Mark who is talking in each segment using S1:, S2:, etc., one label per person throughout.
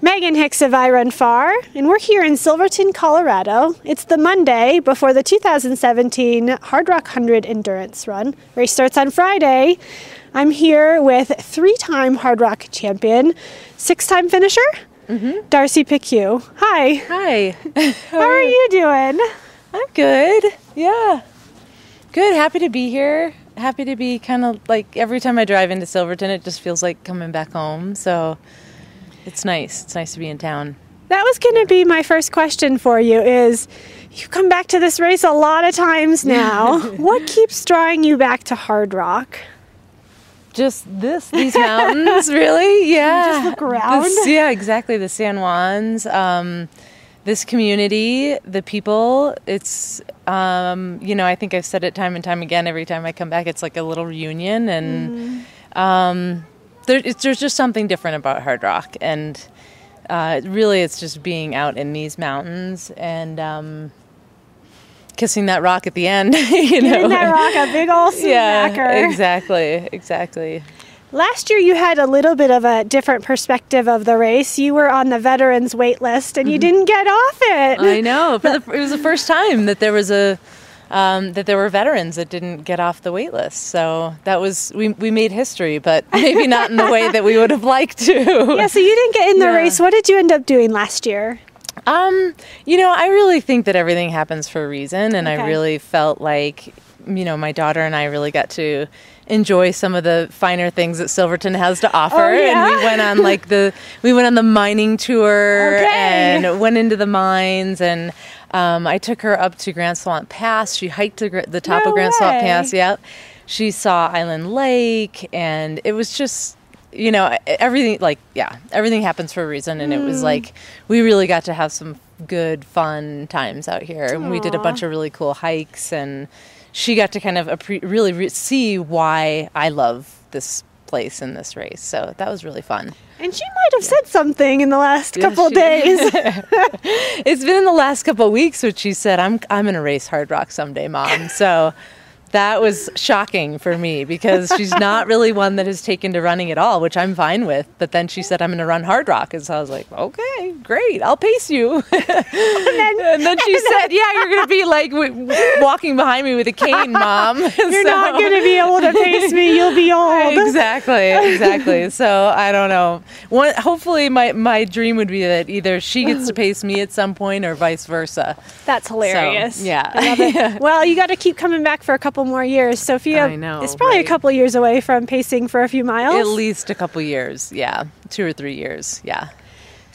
S1: Meghan Hicks of iRunFar, and we're here in Silverton, Colorado. It's the Monday before the 2017 Hardrock 100 Endurance Run. Race starts on Friday. I'm here with three time Hardrock champion, six time finisher, mm-hmm. Darcy Piceu. Hi.
S2: Hi.
S1: How are you doing?
S2: I'm good. Yeah. Good. Happy to be here. Happy to be kind of like every time I drive into Silverton, it just feels like coming back home. So it's nice. It's nice to be in town.
S1: That was going to be my first question for you is you come back to this race a lot of times now. what keeps drawing you back to Hardrock?
S2: Just this, these mountains, really? Yeah.
S1: Just look around.
S2: Yeah, exactly. The San Juans, um, this community, the people. It's, um, you know, I think I've said it time and time again. Every time I come back, it's like a little reunion, and um, there, it's, there's just something different about Hardrock, and uh, really, it's just being out in these mountains and. Um, Kissing that rock at the end, you know.
S1: Giving that rock a big old smacker.
S2: yeah, exactly, exactly.
S1: Last year you had a little bit of a different perspective of the race. You were on the veterans wait list and you didn't get off it.
S2: Mm-hmm. I know. For the, it was the first time that there was a um, that there were veterans that didn't get off the wait list. So that was we we made history, but maybe not in the way that we would have liked to.
S1: yeah, so you didn't get in the
S2: Yeah.
S1: race. What did you end up doing last year?
S2: Um, you know, I really think that everything happens for a reason, and
S1: Okay.
S2: I really felt like, you know, my daughter and I really got to enjoy some of the finer things that Silverton has to offer.
S1: Oh, yeah?
S2: And we went on like the we went on the mining tour
S1: Okay.
S2: and went into the mines and. Um, I took her up to Grant Swamp Pass. She hiked to gr- the top
S1: No
S2: of Grant Swamp
S1: way.
S2: Pass. Yep. She saw Island Lake, and it was just you know everything like yeah everything happens for a reason and it
S1: Mm.
S2: was like we really got to have some good fun times out here and we did a bunch of really cool hikes and she got to kind of appre- really re- see why i love this place and this race so that was really fun
S1: And she might have said something in the last
S2: Yeah,
S1: couple days.
S2: it's been in the last couple of weeks which she said i'm i'm going to race Hardrock someday mom so that was shocking for me because she's not really one that has taken to running at all, which I'm fine with. But then she said, I'm going to run Hardrock. And so I was like, okay, great. I'll pace you. and, then, she said, yeah, you're going to be like w- walking behind me with a cane, mom.
S1: You're not going to be able to pace me. You'll be old.
S2: Exactly, exactly. so I don't know. One, hopefully, my, my dream would be that either she gets to pace me at some point or vice versa.
S1: That's hilarious.
S2: So, yeah.
S1: I love it. Well, you got to keep coming back for a couple more years. So if you have,
S2: I know,
S1: it's probably
S2: right.
S1: a couple years away from pacing for a few miles.
S2: At least a couple years, yeah, two or three years, yeah.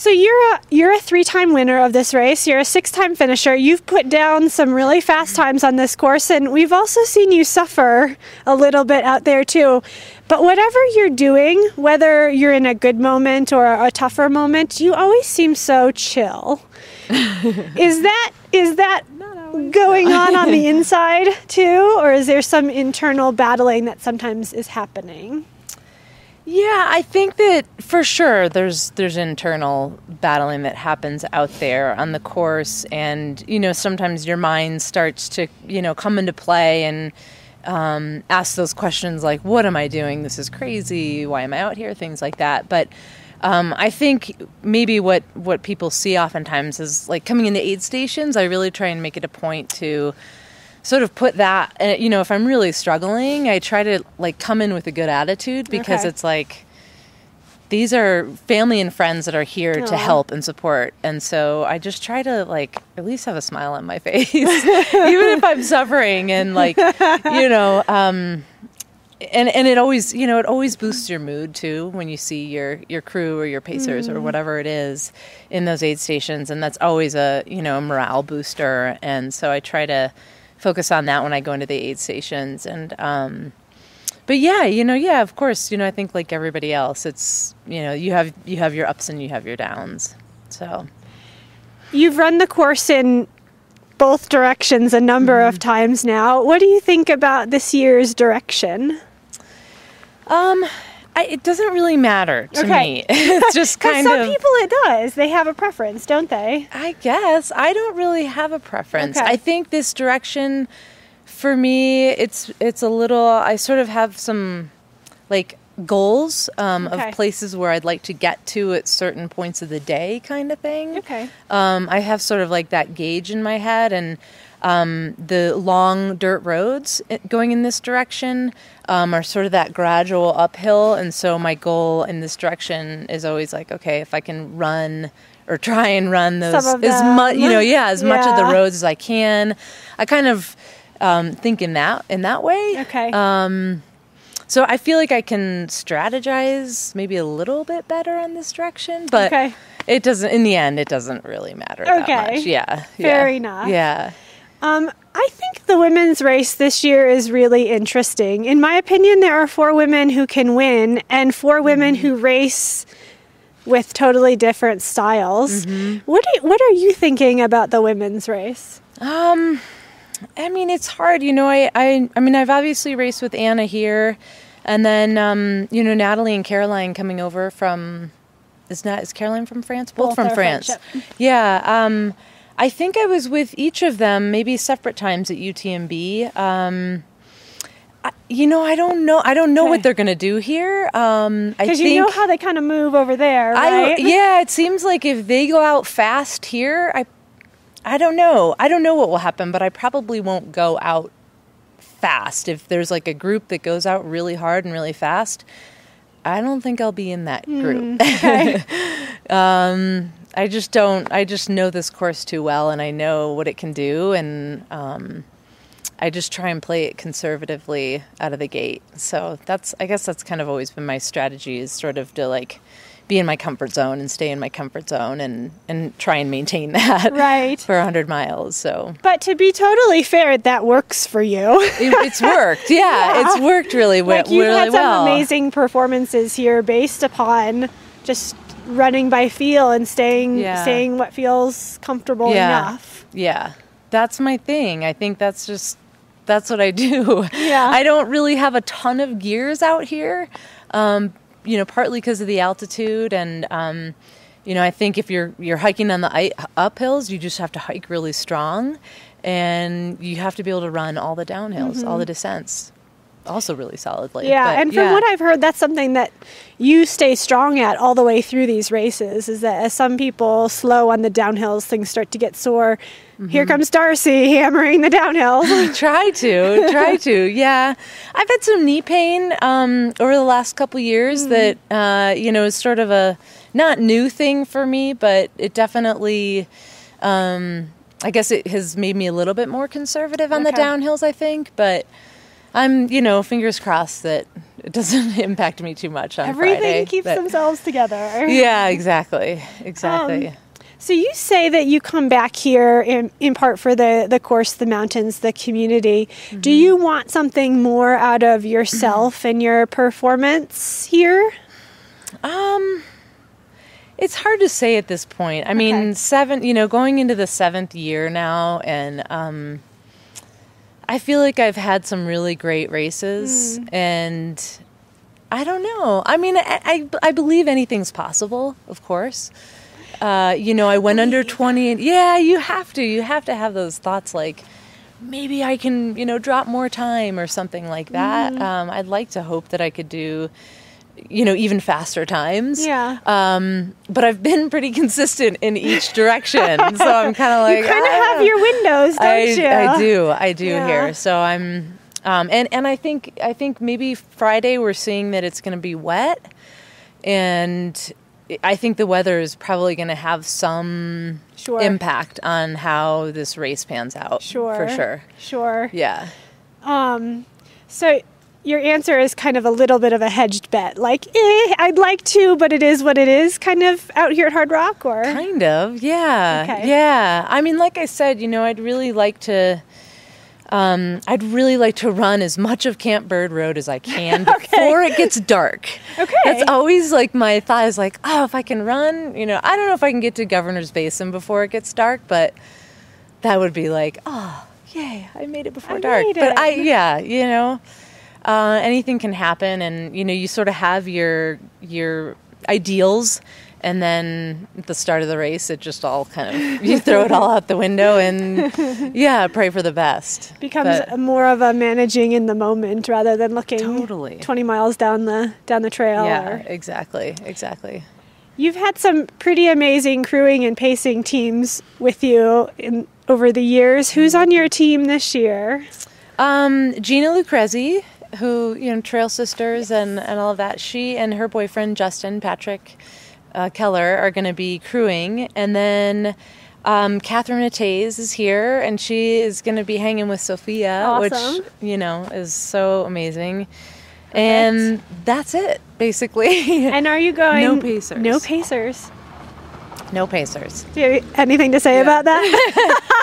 S1: So you're a you're a three-time winner of this race. You're a six-time finisher. You've put down some really fast times on this course, and we've also seen you suffer a little bit out there too. But whatever you're doing, whether you're in a good moment or a tougher moment, you always seem so chill. is that is that going on on the inside too, or is there some internal battling that sometimes is happening?
S2: Yeah, I think that for sure there's there's internal battling that happens out there on the course, and you know sometimes your mind starts to you know come into play and um, ask those questions like, "What am I doing? This is crazy. Why am I out here?" Things like that. But um, I think maybe what what people see oftentimes is like coming into aid stations. I really try and make it a point to sort of put that you know if i'm really struggling i try to like come in with a good attitude because
S1: Okay.
S2: it's like these are family and friends that are here
S1: Aw.
S2: to help and support and so i just try to like at least have a smile on my face even if i'm suffering and like you know um and and it always you know it always boosts your mood too when you see your your crew or your pacers or whatever it is in those aid stations and that's always a you know a morale booster and so i try to focus on that when i go into the aid stations and um but yeah you know yeah of course you know i think like everybody else it's you know you have you have your ups and you have your downs so
S1: You've run the course in both directions a number of times now. What do you think about this year's direction?
S2: um I, it doesn't really matter to
S1: Okay.
S2: me it's just kind
S1: some
S2: of Some
S1: people it does. They have a preference, don't they?
S2: I guess I don't really have a preference.
S1: Okay.
S2: I think this direction for me, it's it's a little. I sort of have some like goals um,
S1: Okay.
S2: of places where I'd like to get to at certain points of the day, kind of thing.
S1: Okay.
S2: Um, I have sort of like that gauge in my head, and um, the long dirt roads going in this direction um, are sort of that gradual uphill. And so my goal in this direction is always like, okay, if I can run or try and run those as much, you know, yeah, as much of the roads as I can. I kind of um, think in that in that way.
S1: Okay.
S2: Um, so I feel like I can strategize maybe a little bit better on this direction, but
S1: Okay.
S2: it doesn't. In the end, it doesn't really matter
S1: Okay.
S2: that much. Yeah.
S1: Fair
S2: yeah.
S1: enough.
S2: Yeah.
S1: Um, I think the women's race this year is really interesting. In my opinion, there are four women who can win and four women
S2: Mm-hmm.
S1: who race with totally different styles.
S2: Mm-hmm.
S1: What are, what are you thinking about the women's race?
S2: Um, I mean, it's hard. You know, I, I, I mean, I've obviously raced with Anna here, and then um, you know Natalie and Caroline coming over from. Is not is Caroline from France? Both,
S1: Both
S2: from France.
S1: French,
S2: Yeah. Um, I think I was with each of them maybe separate times at UTMB. Um, I, you know, I don't know. I don't know
S1: Okay.
S2: what they're gonna do here. Um, I think
S1: you know how they kind of move over there,
S2: I
S1: right?
S2: yeah, it seems like if they go out fast here, I I don't know. I don't know what will happen, but I probably won't go out fast. If there's like a group that goes out really hard and really fast, I don't think I'll be in that group.
S1: Okay.
S2: um I just don't I just know this course too well and I know what it can do and um I just try and play it conservatively out of the gate. So that's I guess that's kind of always been my strategy is sort of to like be in my comfort zone and stay in my comfort zone and and try and maintain that
S1: Right.
S2: for 100 miles. So
S1: But to be totally fair, that works for you.
S2: it, it's worked. Yeah, it's worked really, we-
S1: like you've
S2: really
S1: had some
S2: well.
S1: amazing performances here based upon just running by feel and staying
S2: Yeah.
S1: staying what feels comfortable
S2: Yeah.
S1: enough.
S2: Yeah, that's my thing. I think that's just that's what I do.
S1: Yeah.
S2: I don't really have a ton of gears out here. Um, you know, partly because of the altitude, and um, you know, I think if you're you're hiking on the I- uphills, you just have to hike really strong, and you have to be able to run all the downhills, all the descents, also really solidly.
S1: Mm-hmm. Yeah,
S2: But,
S1: and from
S2: yeah.
S1: what I've heard, that's something that you stay strong at all the way through these races. Is that as some people slow on the downhills, things start to get sore. Here
S2: Mm-hmm.
S1: comes Darcy hammering the downhill.
S2: try to try to yeah i've had some knee pain um, over the last couple years that uh, you know is sort of a not new thing for me but it definitely um, i guess it has made me a little bit more conservative on the downhills i think but i'm you know fingers crossed that it doesn't impact me too much on
S1: Everything
S2: Friday,
S1: keeps
S2: but-
S1: themselves together.
S2: yeah exactly exactly
S1: Um, So you say that you come back here in, in part for the, the course, the mountains, the community.
S2: Mm-hmm.
S1: Do you want something more out of yourself and your performance here?
S2: Um, it's hard to say at this point. I mean,
S1: Okay.
S2: seven, you know, going into the seventh year now, and um, I feel like I've had some really great races,
S1: Hmm.
S2: and I don't know. I mean, I, I, I believe anything's possible, of course. Uh, you know, I went under 20, and yeah, you have to. You have to have those thoughts like, maybe I can, you know, drop more time or something like that.
S1: Mm-hmm.
S2: Um, I'd like to hope that I could do, you know, even faster times.
S1: Yeah.
S2: Um, but I've been pretty consistent in each direction, so I'm kind of like
S1: you kind of
S2: "Ah."
S1: have your windows, don't
S2: I,
S1: you?
S2: I do, I do
S1: Yeah.
S2: here. So I'm, um, and and I think I think maybe Friday we're seeing that it's going to be wet, and I think the weather is probably going to have some
S1: Sure.
S2: impact on how this race pans out.
S1: Sure.
S2: for sure.
S1: Sure.
S2: Yeah.
S1: Um, so your answer is kind of a little bit of a hedged bet, like, eh, I'd like to, but it is what it is, kind of out here at Hard Rock, or
S2: Kind of, yeah.
S1: Okay.
S2: Yeah. I mean, like I said, you know, I'd really like to. Um, I'd really like to run as much of Camp Bird Road as I can before it gets dark.
S1: Okay.
S2: That's always like my thought is like, oh, if I can run, you know, I don't know if I can get to Governor's Basin before it gets dark, but that would be like, oh, yay, I made it before
S1: I
S2: dark. But I, yeah, you know, uh, anything can happen, and you know, you sort of have your your ideals, And then at the start of the race, it just all kind of you throw it all out the window and yeah, pray for the best.
S1: Becomes
S2: But-
S1: more of a managing in the moment rather than looking
S2: Totally.
S1: 20 miles down the down the trail.
S2: yeah,
S1: or-
S2: exactly, exactly.
S1: You've had some pretty amazing crewing and pacing teams with you in, over the years. Who's on your team this year?
S2: Um, Gina Lucrezi, who you know, Trail Sisters and and all of that. She and her boyfriend Justin Patrick uh, Keller are going to be crewing, and then. Um, Catherine Atays is here, and she is going to be hanging with Sophia,
S1: Awesome.
S2: which you know is so amazing. And that's it, basically.
S1: And are you going?
S2: No pacers.
S1: No pacers.
S2: No pacers.
S1: Do you have anything to say about that?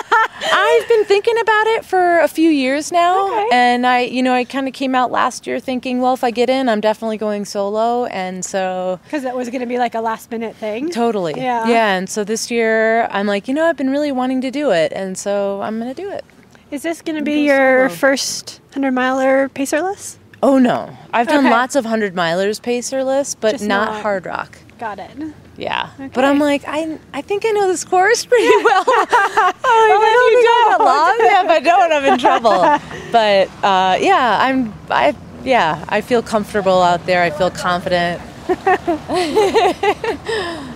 S2: I've been thinking about it for a few years now,
S1: Okay.
S2: and I, you know, I kind of came out last year thinking, well, if I get in, I'm definitely going solo, and so
S1: Because it was going to be like a last minute thing.
S2: totally,
S1: Yeah.
S2: yeah. And so this year, I'm like, you know, I've been really wanting to do it, and so I'm gonna do it.
S1: Is this going to be your
S2: solo.
S1: first 100 miler pacerless?
S2: Oh no, I've done
S1: Okay.
S2: lots of hundred milers pacerless, but not,
S1: not-
S2: Hardrock.
S1: Got it.
S2: Yeah,
S1: Okay.
S2: but I'm like, I, I think I know this course pretty well. I'm
S1: Well, if you
S2: I don't think
S1: don't.
S2: I'm long. Yeah, if I don't, I'm in trouble. But uh, yeah, I'm. I yeah, I feel comfortable out there. I feel confident.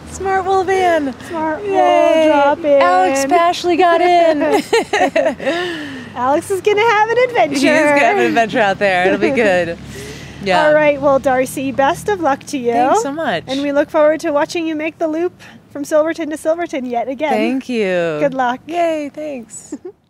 S2: Smartwool Van.
S1: Smart
S2: Yay.
S1: will drop in.
S2: Alex Pashley got in.
S1: Alex is going to have an adventure.
S2: He's gonna have an adventure out there. It'll be good. Yeah.
S1: All right. Well, Darcy, best of luck to you.
S2: Thanks so much.
S1: And we look forward to watching you make the loop from Silverton to Silverton yet again.
S2: Thank you.
S1: Good luck.
S2: Yay! Thanks.